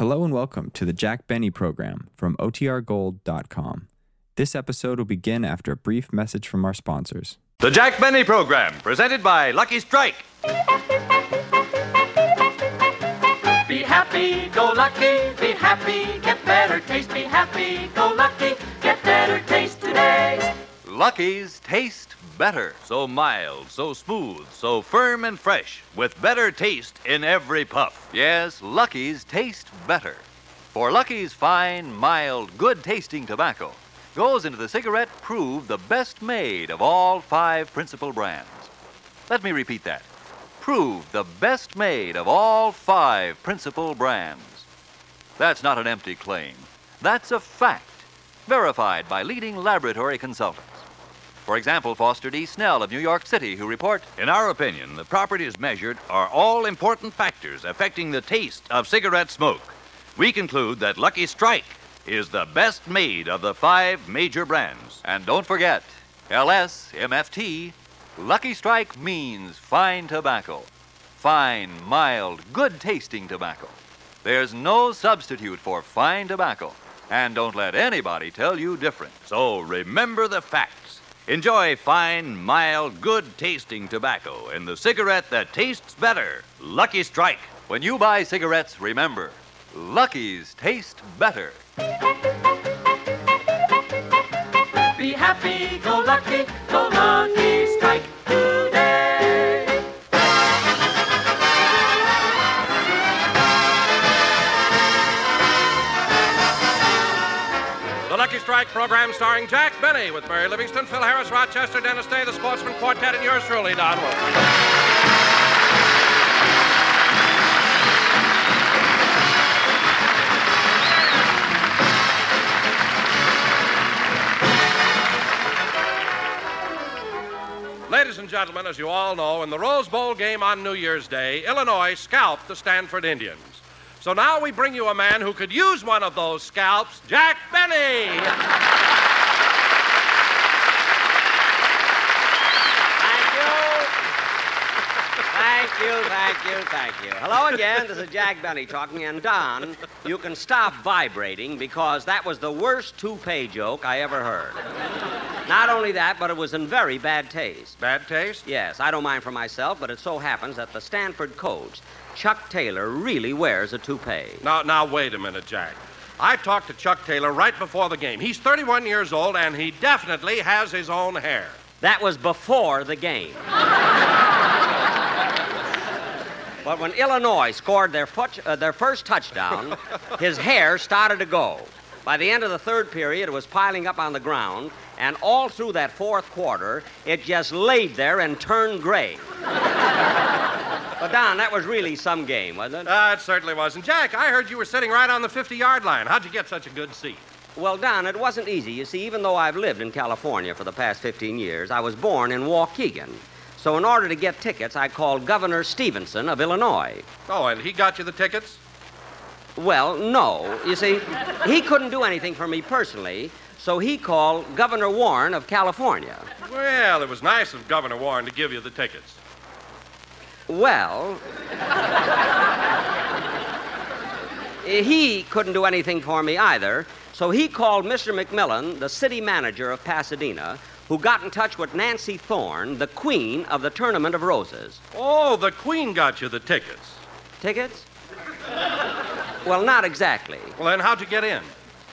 Hello and welcome to the Jack Benny program from OTRGold.com. This episode will begin after a brief message from our sponsors. The Jack Benny Program, presented by Lucky Strike. Be happy, go lucky, be happy, get better taste. Be happy, go lucky, get better taste today. Lucky's taste better. So mild, so smooth, so firm and fresh, with better taste in every puff. Yes, Lucky's taste better. For Lucky's fine, mild, good tasting tobacco goes into the cigarette proved the best made of all five principal brands. Let me repeat that. Proved the best made of all five principal brands. That's not an empty claim. That's a fact, verified by leading laboratory consultants. For example, Foster D. Snell of New York City, who report In our opinion, the properties measured are all important factors affecting the taste of cigarette smoke. We conclude that Lucky Strike is the best made of the five major brands. And don't forget, LS, MFT, Lucky Strike means fine tobacco. Fine, mild, good tasting tobacco. There's no substitute for fine tobacco. And don't let anybody tell you different. So remember the facts. Enjoy fine, mild, good tasting tobacco in the cigarette that tastes better. Lucky Strike. When you buy cigarettes, remember, Lucky's taste better. Be happy, go lucky, go lucky, Program starring Jack Benny with Mary Livingstone, Phil Harris, Rochester, Dennis Day, the Sportsmen Quartet, and yours truly, Don Wilson. Ladies and gentlemen, as you all know, in the Rose Bowl game on New Year's Day, Illinois scalped the Stanford Indians. So now we bring you a man who could use one of those scalps, Jack Benny. Thank you. Thank you, thank you, thank you. Hello again. This is Jack Benny talking. And Don, you can stop vibrating because that was the worst toupee joke I ever heard. Not only that, but it was in very bad taste. Bad taste? Yes, I don't mind for myself, but it so happens that the Stanford coach, Chuck Taylor, really wears a toupee. Now, now, wait a minute, Jack. I talked to Chuck Taylor right before the game. He's 31 years old, and he definitely has his own hair. That was before the game. but when Illinois scored their, foot, uh, their first touchdown, his hair started to go. By the end of the third period, it was piling up on the ground, and all through that fourth quarter, it just laid there and turned gray. but, Don, that was really some game, wasn't it? Uh, it certainly wasn't. Jack, I heard you were sitting right on the 50 yard line. How'd you get such a good seat? Well, Don, it wasn't easy. You see, even though I've lived in California for the past 15 years, I was born in Waukegan. So, in order to get tickets, I called Governor Stevenson of Illinois. Oh, and he got you the tickets? Well, no. You see, he couldn't do anything for me personally, so he called Governor Warren of California. Well, it was nice of Governor Warren to give you the tickets. Well, he couldn't do anything for me either, so he called Mr. McMillan, the city manager of Pasadena, who got in touch with Nancy Thorne, the queen of the Tournament of Roses. Oh, the Queen got you the tickets. Tickets? Well, not exactly. Well, then how'd you get in?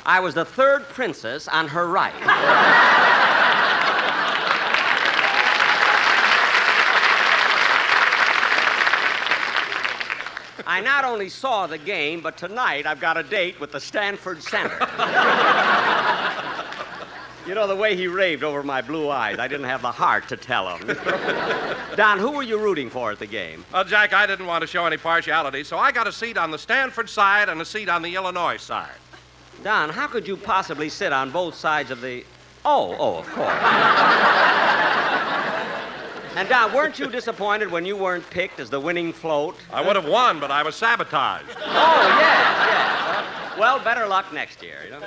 I was the third princess on her right. I not only saw the game, but tonight I've got a date with the Stanford Center. you know, the way he raved over my blue eyes, I didn't have the heart to tell him. Don, who were you rooting for at the game? Well, Jack, I didn't want to show any partiality, so I got a seat on the Stanford side and a seat on the Illinois side. Don, how could you possibly sit on both sides of the. Oh, oh, of course. And Don, weren't you disappointed when you weren't picked as the winning float? I would have won, but I was sabotaged. Oh, yes, yes. Well, better luck next year, you know.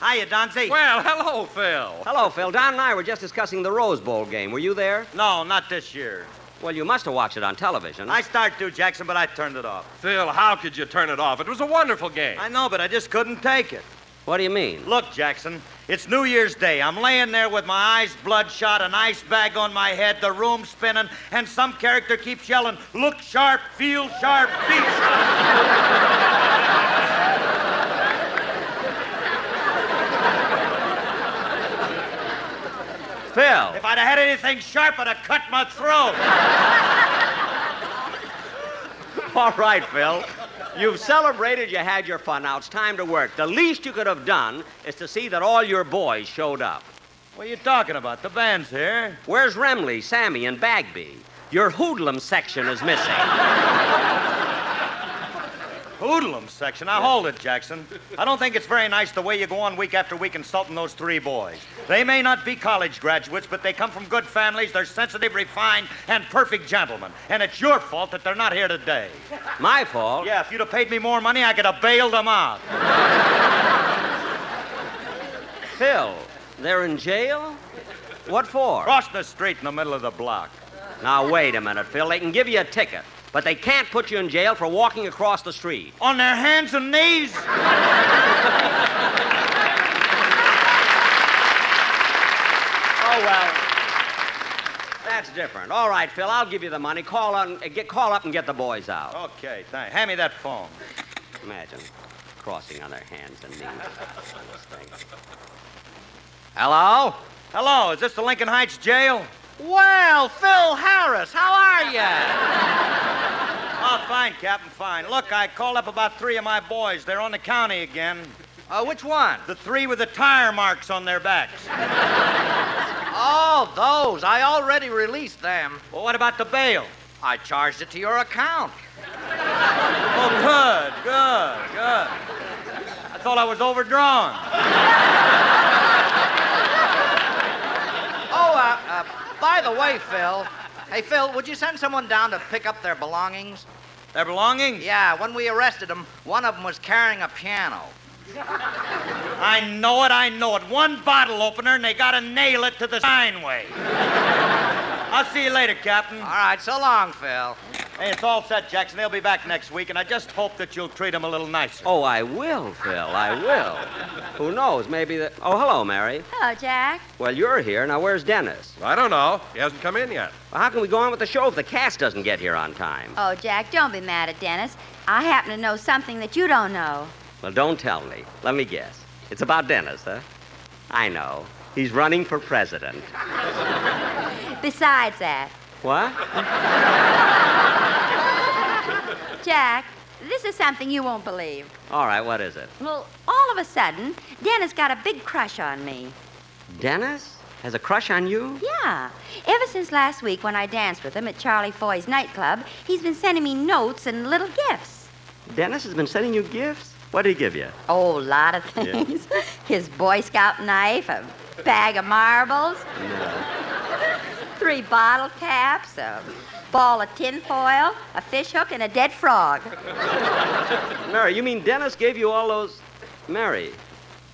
Hiya, Donzie. Well, hello, Phil. Hello, Phil. Don and I were just discussing the Rose Bowl game. Were you there? No, not this year. Well, you must have watched it on television. I started to, Jackson, but I turned it off. Phil, how could you turn it off? It was a wonderful game. I know, but I just couldn't take it. What do you mean? Look, Jackson, it's New Year's Day. I'm laying there with my eyes bloodshot, an ice bag on my head, the room spinning, and some character keeps yelling, Look sharp, feel sharp, be sharp. Phil. If I'd have had anything sharp, I'd have cut my throat. All right, Phil. You've celebrated, you had your fun. Now it's time to work. The least you could have done is to see that all your boys showed up. What are you talking about? The band's here. Where's Remley, Sammy, and Bagby? Your hoodlum section is missing. Hoodlum section. Now hold it, Jackson. I don't think it's very nice the way you go on week after week insulting those three boys. They may not be college graduates, but they come from good families. They're sensitive, refined, and perfect gentlemen. And it's your fault that they're not here today. My fault? Yeah, if you'd have paid me more money, I could have bailed them out. Phil, they're in jail? What for? Cross the street in the middle of the block. Now, wait a minute, Phil. They can give you a ticket, but they can't put you in jail for walking across the street. On their hands and knees. Oh, well. That's different. All right, Phil, I'll give you the money. Call, on, uh, get, call up and get the boys out. Okay, thanks. Hand me that phone. Imagine crossing on their hands and knees. Hello? Hello, is this the Lincoln Heights jail? Well, Phil Harris, how are you? Oh, fine, Captain, fine. Look, I called up about three of my boys. They're on the county again. Uh, which one? The three with the tire marks on their backs. Oh, those. I already released them. Well, what about the bail? I charged it to your account. Oh, good, good, good. I thought I was overdrawn. Oh, uh, uh, by the way, Phil. Hey, Phil, would you send someone down to pick up their belongings? Their belongings? Yeah, when we arrested them, one of them was carrying a piano. I know it, I know it. One bottle opener, and they gotta nail it to the Steinway. I'll see you later, Captain. All right, so long, Phil. Hey, it's all set, Jackson. They'll be back next week, and I just hope that you'll treat them a little nicer. Oh, I will, Phil. I will. Who knows? Maybe the. Oh, hello, Mary. Hello, Jack. Well, you're here. Now, where's Dennis? I don't know. He hasn't come in yet. Well, how can we go on with the show if the cast doesn't get here on time? Oh, Jack, don't be mad at Dennis. I happen to know something that you don't know. Well, don't tell me. Let me guess. It's about Dennis, huh? I know. He's running for president. Besides that, What? Jack, this is something you won't believe. All right, what is it? Well, all of a sudden, Dennis got a big crush on me. Dennis has a crush on you? Yeah. Ever since last week when I danced with him at Charlie Foy's nightclub, he's been sending me notes and little gifts. Dennis has been sending you gifts? What did he give you? Oh, a lot of things. His Boy Scout knife, a bag of marbles, three bottle caps, a ball of tinfoil, a fish hook, and a dead frog. Mary, you mean Dennis gave you all those. Mary,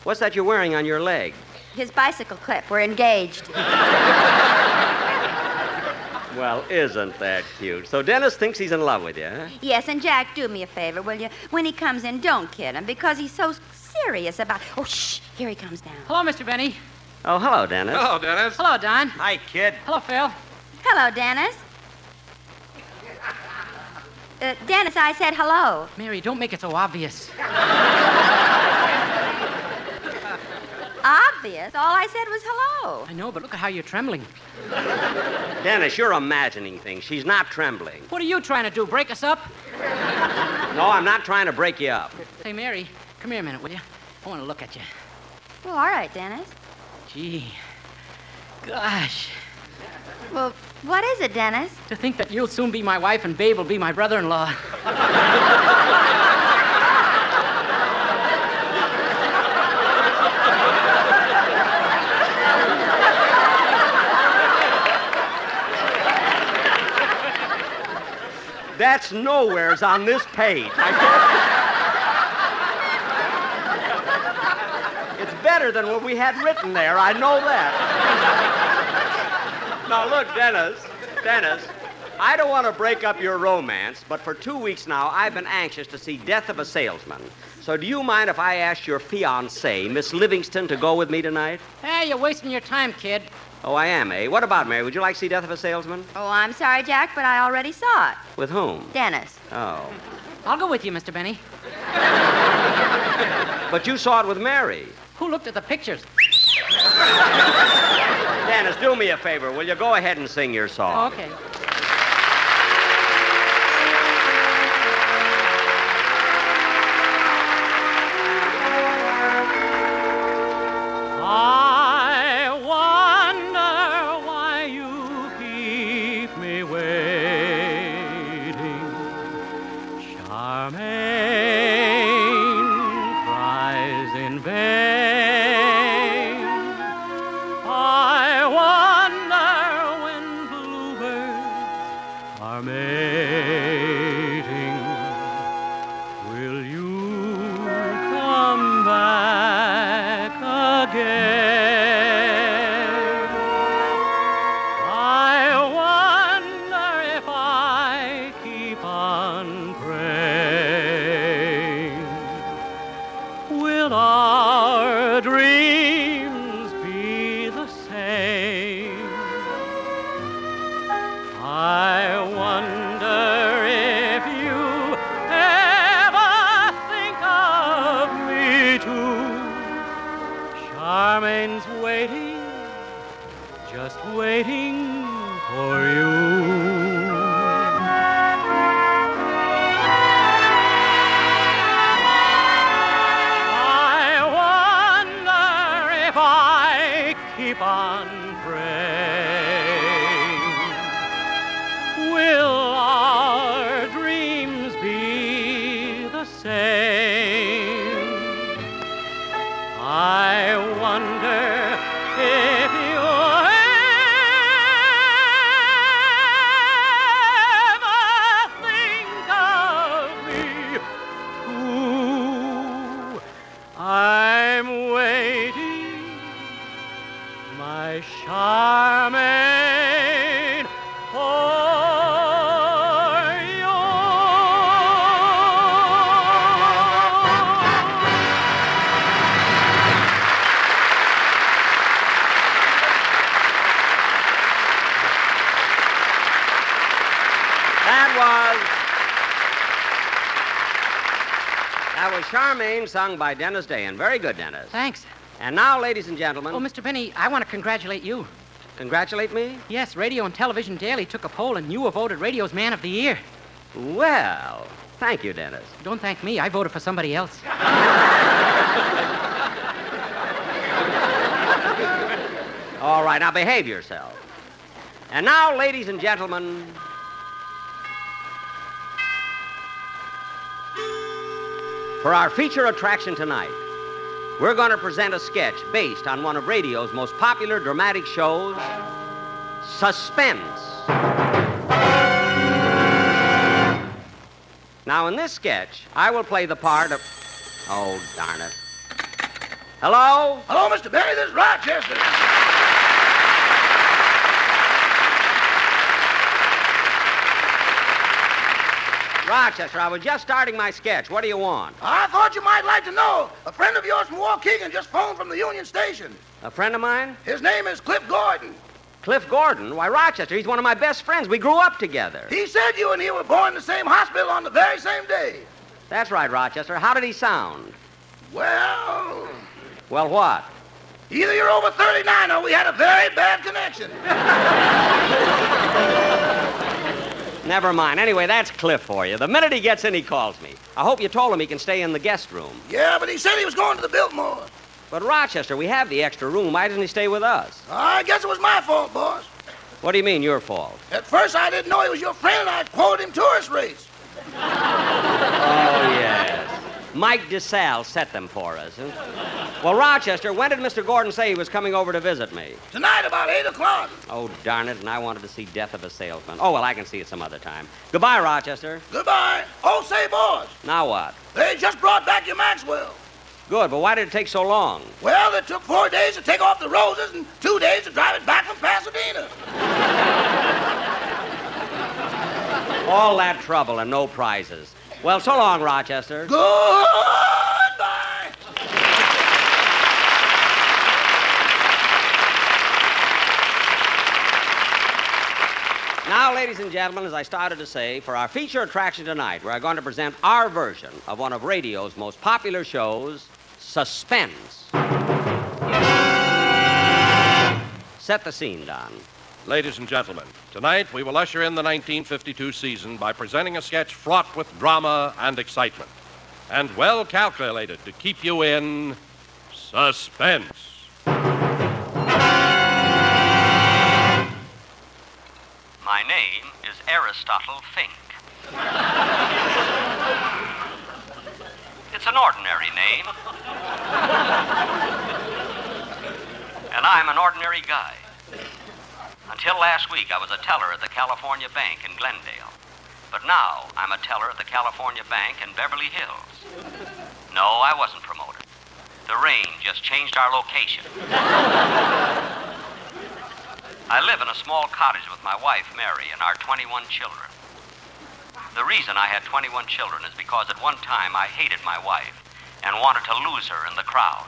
what's that you're wearing on your leg? His bicycle clip. We're engaged. Well, isn't that cute? So Dennis thinks he's in love with you, huh? Yes, and Jack, do me a favor, will you? When he comes in, don't kid him because he's so serious about. Oh, shh! Here he comes down. Hello, Mr. Benny. Oh, hello, Dennis. Hello, Dennis. Hello, Don. Hi, kid. Hello, Phil. Hello, Dennis. Uh, Dennis, I said hello. Mary, don't make it so obvious. Obvious. All I said was hello. I know, but look at how you're trembling. Dennis, you're imagining things. She's not trembling. What are you trying to do? Break us up? No, I'm not trying to break you up. Hey, Mary, come here a minute, will you? I want to look at you. Well, all right, Dennis. Gee. Gosh. Well, what is it, Dennis? To think that you'll soon be my wife and Babe will be my brother in law. That's nowheres on this page. I can't- it's better than what we had written there. I know that. now, look, Dennis. Dennis. I don't want to break up your romance, but for two weeks now, I've been anxious to see Death of a Salesman. So do you mind if I ask your fiancée, Miss Livingstone, to go with me tonight? Hey, you're wasting your time, kid. Oh, I am, eh? What about Mary? Would you like to see Death of a Salesman? Oh, I'm sorry, Jack, but I already saw it. With whom? Dennis. Oh. I'll go with you, Mr. Benny. But you saw it with Mary. Who looked at the pictures? Dennis, do me a favor. Will you go ahead and sing your song? okay. I wonder sung by Dennis Day, and very good, Dennis. Thanks. And now, ladies and gentlemen, Oh, Mr. Benny, I want to congratulate you. congratulate me. Yes, Radio and Television Daily took a poll, and you were voted Radio's Man of the Year. Well, thank you, Dennis. Don't thank me. I voted for somebody else. All right, now behave yourself. And now, ladies and gentlemen, for our feature attraction tonight, we're going to present a sketch based on one of radio's most popular dramatic shows, Suspense. Now, in this sketch, I will play the part of. Oh, darn it. Hello? Hello, Mr. Benny. This is Rochester. Rochester, I was just starting my sketch. What do you want? I thought you might like to know. A friend of yours from Waukegan just phoned from the Union Station. A friend of mine? His name is Cliff Gordon. Cliff Gordon? Why, Rochester, he's one of my best friends. We grew up together. He said you and he were born in the same hospital on the very same day. That's right, Rochester. How did he sound? Well, Well, what? either you're over 39 or we had a very bad connection. Never mind. Anyway, that's Cliff for you. The minute he gets in, he calls me. I hope you told him he can stay in the guest room. Yeah, but he said he was going to the Biltmore. But, Rochester, we have the extra room. Why doesn't he stay with us? I guess it was my fault, boss. What do you mean, your fault? At first, I didn't know he was your friend, I quoted him tourist rates. Oh, yes. Mike DiSalle set them for us. Well, Rochester, when did Mr. Gordon say he was coming over to visit me? Tonight, about 8 o'clock. Oh, darn it, and I wanted to see Death of a Salesman. Oh, well, I can see it some other time. Goodbye, Rochester. Goodbye. Oh, say, boss, Now what? they just brought back your Maxwell. Good, but why did it take so long? Well, it took four days to take off the roses and two days to drive it back from Pasadena. All that trouble and no prizes. Well, so long, Rochester. Goodbye. Now, ladies and gentlemen, as I started to say, for our feature attraction tonight, we're going to present our version of one of radio's most popular shows, Suspense. Set the scene, Don. Ladies and gentlemen, tonight we will usher in the 1952 season by presenting a sketch fraught with drama and excitement, and well calculated to keep you in suspense. My name is Aristotle Fink. it's an ordinary name. and I'm an ordinary guy. Until last week, I was a teller at the California Bank in Glendale. But now, I'm a teller at the California Bank in Beverly Hills. No, I wasn't promoted. The rain just changed our location. I live in a small cottage with my wife, Mary, and our 21 children. The reason I had 21 children is because at one time I hated my wife and wanted to lose her in the crowd.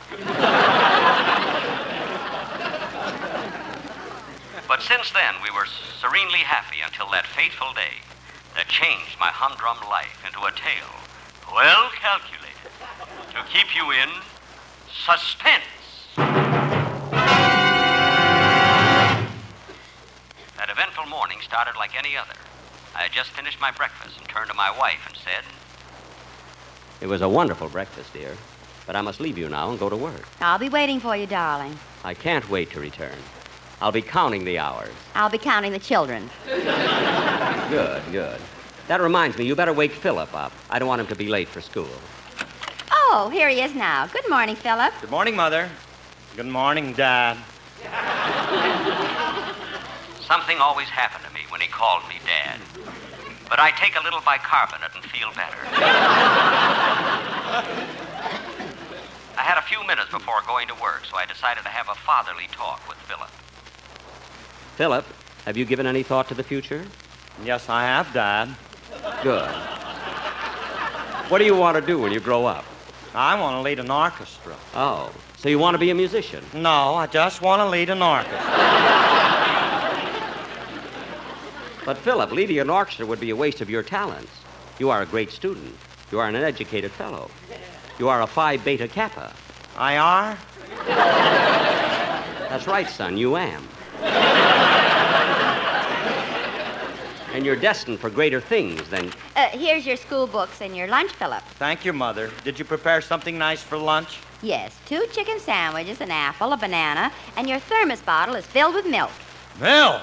but since then, we were serenely happy until that fateful day that changed my humdrum life into a tale well calculated to keep you in suspense. That eventful morning started like any other. I had just finished my breakfast and turned to my wife and said, It was a wonderful breakfast, dear. But I must leave you now and go to work. I'll be waiting for you, darling. I can't wait to return. I'll be counting the hours. I'll be counting the children. Good, good. That reminds me, you better wake Philip up. I don't want him to be late for school. Oh, here he is now. Good morning, Philip. Good morning, Mother. Good morning, Dad. Something always happened to me when he called me Dad. But I take a little bicarbonate and feel better. I had a few minutes before going to work, so I decided to have a fatherly talk with Philip. Philip, have you given any thought to the future? Yes, I have, Dad. Good. What do you want to do when you grow up? I want to lead an orchestra. Oh, so you want to be a musician? No, I just want to lead an orchestra. But, Philip, leading an orchestra would be a waste of your talents. You are a great student. You are an educated fellow. You are a Phi Beta Kappa. I are? That's right, son, you am. And you're destined for greater things than. Uh, here's your school books and your lunch, Philip. Thank you, Mother. Did you prepare something nice for lunch? Yes, two chicken sandwiches, an apple, a banana, and your thermos bottle is filled with milk. Milk.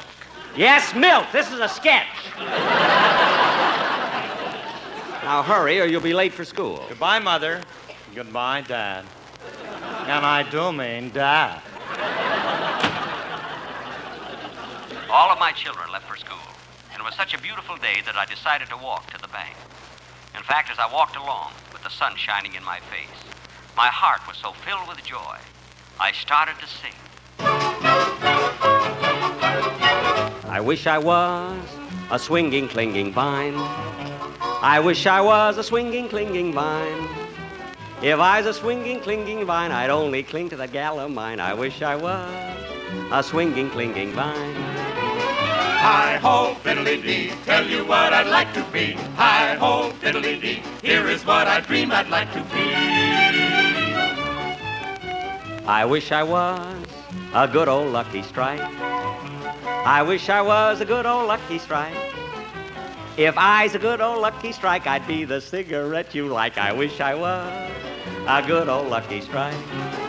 Yes, milk. This is a sketch. now hurry, or you'll be late for school. Goodbye, Mother. Goodbye, Dad. And I do mean Dad. All of my children left for school, and it was such a beautiful day that I decided to walk to the bank. In fact, as I walked along, with the sun shining in my face, my heart was so filled with joy, I started to sing. I wish I was a swinging, clinging vine. I wish I was a swinging, clinging vine. If I was a swinging, clinging vine, I'd only cling to that gal of mine. I wish I was a swinging, clinging vine. Hi ho, fiddly dee, tell you what I'd like to be. Hi ho, fiddly dee, here is what I dream I'd like to be. I wish I was a good old lucky strike. I wish I was a good old lucky strike. If I's a good old lucky strike, I'd be the cigarette you like. I wish I was a good old lucky strike.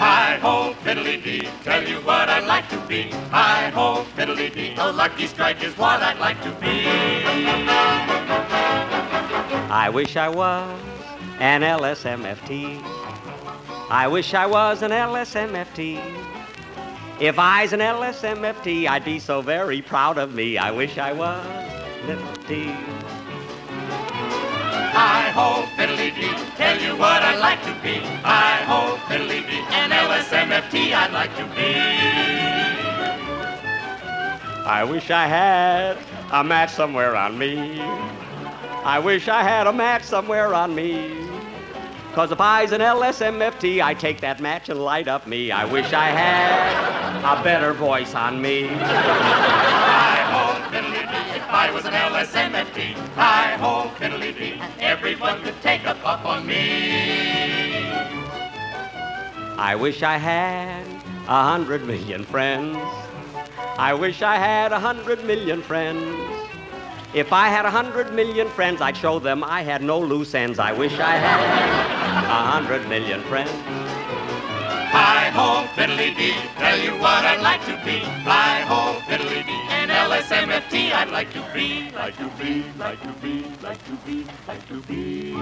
Hi ho, fiddly dee, tell you what I'd like to be. Hi ho, fiddly dee, a lucky strike is what I'd like to be. I wish I was an LSMFT. I wish I was an LSMFT. If I's an LSMFT, I'd be so very proud of me. I wish I was FT. Hi ho, fiddly dee, tell you what I'd like to be. Hi ho, fiddly dee, an LSMFT I'd like to be. I wish I had a match somewhere on me. I wish I had a match somewhere on me. Cause if I's an LSMFT, I take that match and light up me. I wish I had a better voice on me. Hi-ho, fiddly-dee, if I was an LSMFT. Hi-ho, fiddly-dee, everyone could take a puff on me. I wish I had a hundred million friends. I wish I had a hundred million friends. If I had a hundred million friends, I'd show them I had no loose ends. I wish I had a hundred million friends. Hi-ho, fiddly-dee, tell you what I'd like to be. Hi-ho, fiddly-dee, an LSMFT I'd like to be, like to be, like to be, like to be, like to be.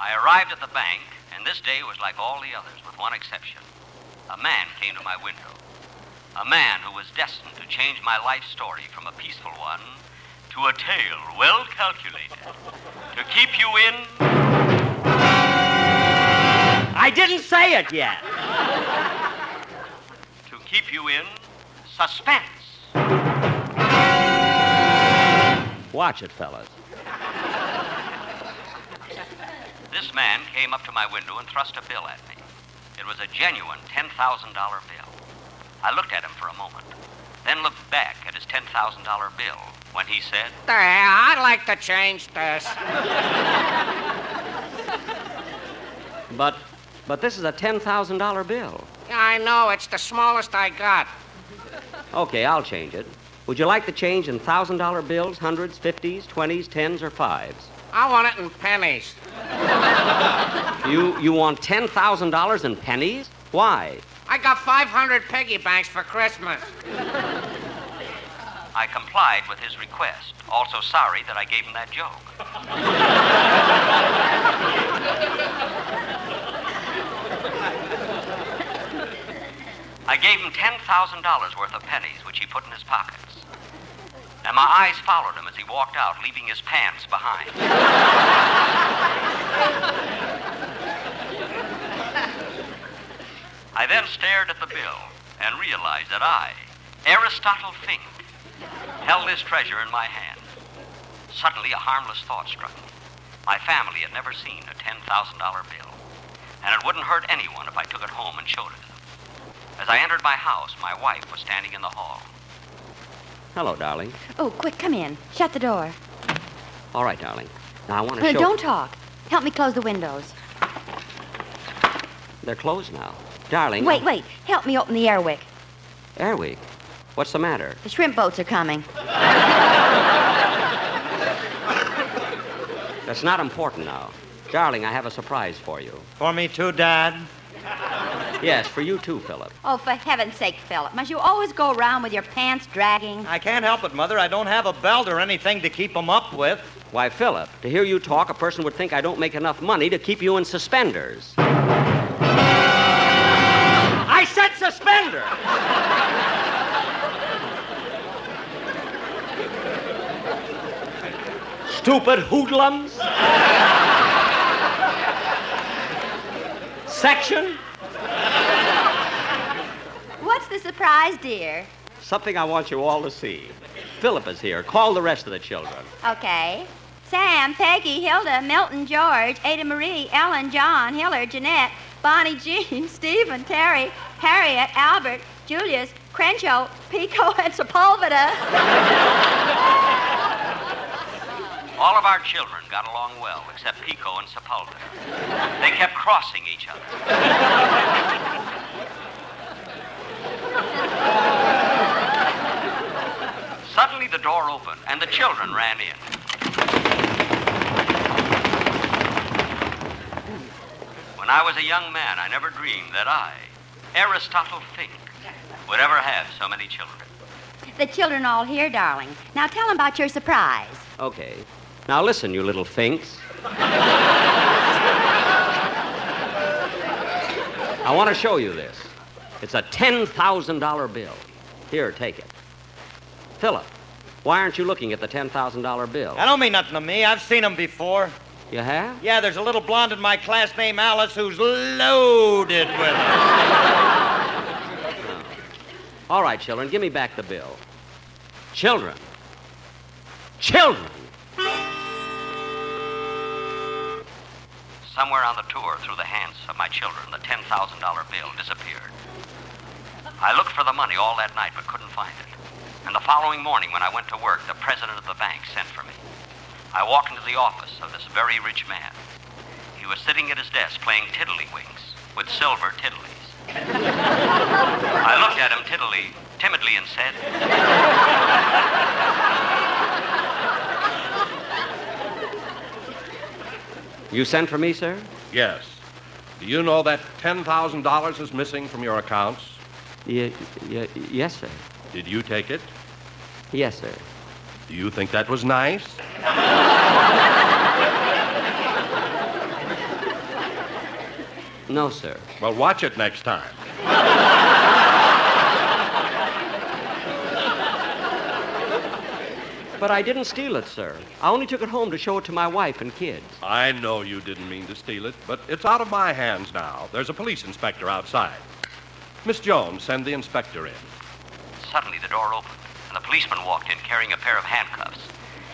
I arrived at the bank, and this day was like all the others, with one exception. A man came to my window. A man who was destined to change my life story from a peaceful one to a tale well calculated to keep you in. I didn't say it yet. To keep you in suspense. Watch it, fellas. This man came up to my window and thrust a bill at me. It was a genuine $10,000 bill. I looked at him for a moment, then looked back at his $10,000 bill when he said, There, I'd like to change this. But, but this is a $10,000 bill. I know, it's the smallest I got. Okay, I'll change it. Would you like the change in $1,000 bills, hundreds, fifties, twenties, tens, or fives? I want it in pennies. You, you want $10,000 in pennies? Why? I got 500 piggy banks for Christmas. I complied with his request, also sorry that I gave him that joke. I gave him $10,000 worth of pennies, which he put in his pockets. And my eyes followed him as he walked out, leaving his pants behind. I then stared at the bill and realized that I, Aristotle Fink, held this treasure in my hand. Suddenly, a harmless thought struck me. My family had never seen a $10,000 bill, and it wouldn't hurt anyone if I took it home and showed it to them. As I entered my house, my wife was standing in the hall. Hello, darling. Oh, quick, come in. Shut the door. All right, darling. Now I want to Uh, show. don't talk. Help me close the windows. They're closed now, darling. Wait, wait. Help me open the air wick. Air Wick. What's the matter? The shrimp boats are coming. That's not important now. Darling, I have a surprise for you. For me too, Dad? Yes, for you too, Philip. Oh, for heaven's sake, Philip. Must you always go around with your pants dragging? I can't help it, Mother. I don't have a belt or anything to keep 'em up with. Why, Philip, to hear you talk, a person would think I don't make enough money to keep you in suspenders. I said suspender! Stupid hoodlums! Section? What's the surprise, dear? Something I want you all to see. Philip is here. Call the rest of the children. Okay. Sam, Peggy, Hilda, Milton, George, Ada Marie, Ellen, John, Hillard, Jeanette, Bonnie Jean, Stephen, Terry, Harriet, Albert, Julius, Crenshaw, Pico, and Sepulveda. All of our children got along well, except Pico and Sepulveda. They kept crossing each other. Suddenly, the door opened, and the children ran in. When I was a young man, I never dreamed that I, Aristotle Fink, would ever have so many children. The children all here, darling. Now tell them about your surprise. Okay. Now listen, you little finks. I want to show you this. It's a $10,000 bill. Here, take it. Philip, why aren't you looking at the $10,000 bill? That don't mean nothing to me. I've seen 'em before. You have? Yeah, there's a little blonde in my class named Alice who's loaded with it. All right, children, give me back the bill. Children. Children. Somewhere on the tour, through the hands of my children, the $10,000 bill disappeared. I looked for the money all that night but couldn't find it. And the following morning, when I went to work, the president of the bank sent for me. I walked into the office of this very rich man. He was sitting at his desk playing tiddlywinks with silver tiddlies. I looked at him tiddly, timidly and said, You sent for me, sir? Yes. Do you know that $10,000 is missing from your accounts? Ye- ye- yes, sir. Did you take it? Yes, sir. Do you think that was nice? No, sir. Well, watch it next time. But I didn't steal it, sir. I only took it home to show it to my wife and kids. I know you didn't mean to steal it, but it's out of my hands now. There's a police inspector outside. Miss Jones, send the inspector in. Suddenly, the door opened, and the policeman walked in carrying a pair of handcuffs.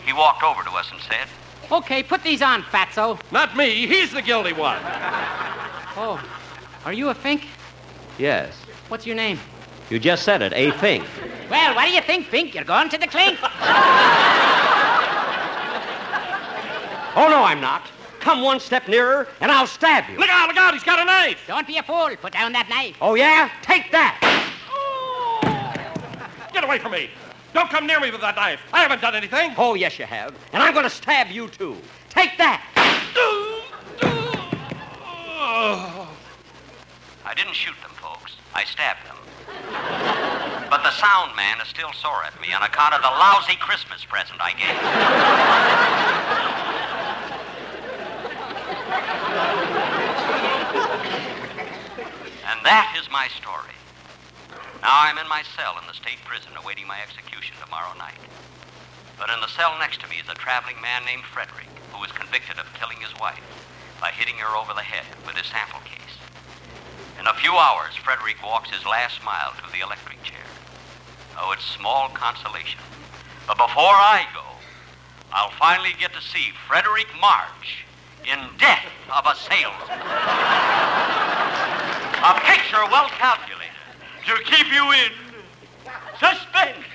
He walked over to us and said, Okay, put these on, fatso. Not me. He's the guilty one. Oh, are you a Fink? Yes. What's your name? You just said it, a Fink. Well, what do you think, Fink? You're going to the clink? Oh, no, I'm not. Come one step nearer, and I'll stab you. Look out, look out. He's got a knife. Don't be a fool. Put down that knife. Oh, yeah? Take that. Oh. Get away from me. Don't come near me with that knife. I haven't done anything. Oh, yes, you have. And I'm going to stab you, too. Take that. I didn't shoot them, folks. I stabbed them. But the sound man is still sore at me on account of the lousy Christmas present I gave. And that is my story. Now I'm in my cell in the state prison awaiting my execution tomorrow night. But in the cell next to me is a traveling man named Frederick, who was convicted of killing his wife by hitting her over the head with his sample case. In a few hours, Frederick walks his last mile to the electric chair. Oh, it's small consolation. But before I go, I'll finally get to see Fredric March in Death of a Salesman. a picture well calculated to keep you in suspense.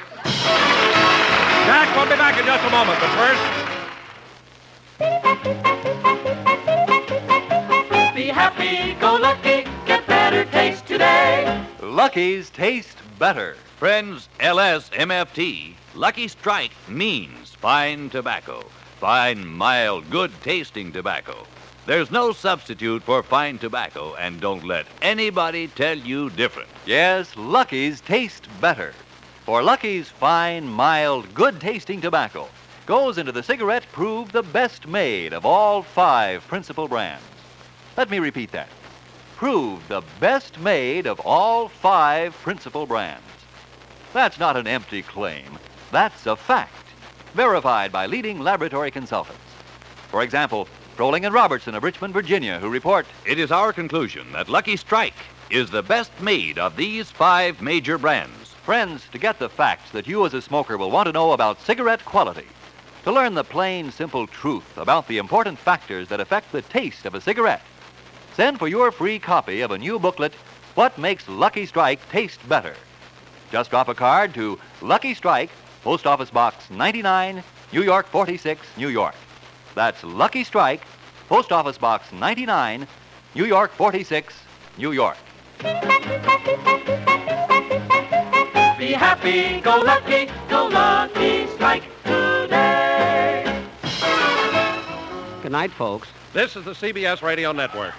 Jack, we'll be back in just a moment, but first. Be happy, go lucky, get better taste today. Lucky's taste better. Friends, LSMFT, Lucky Strike means fine tobacco. Fine, mild, good tasting tobacco. There's no substitute for fine tobacco, and don't let anybody tell you different. Yes, Lucky's taste better. For Lucky's fine, mild, good tasting tobacco goes into the cigarette proved the best made of all five principal brands. Let me repeat that. Proved the best made of all five principal brands. That's not an empty claim. That's a fact, verified by leading laboratory consultants. For example, Froehling and Robertson of Richmond, Virginia, who report It is our conclusion that Lucky Strike is the best made of these five major brands. Friends, to get the facts that you as a smoker will want to know about cigarette quality, to learn the plain, simple truth about the important factors that affect the taste of a cigarette, send for your free copy of a new booklet, What Makes Lucky Strike Taste Better. Just drop a card to Lucky Strike, Post Office Box 99, New York 46, New York. That's Lucky Strike, Post Office Box 99, New York 46, New York. Be happy, go lucky, go lucky, strike today. Good night, folks. This is the CBS Radio Network.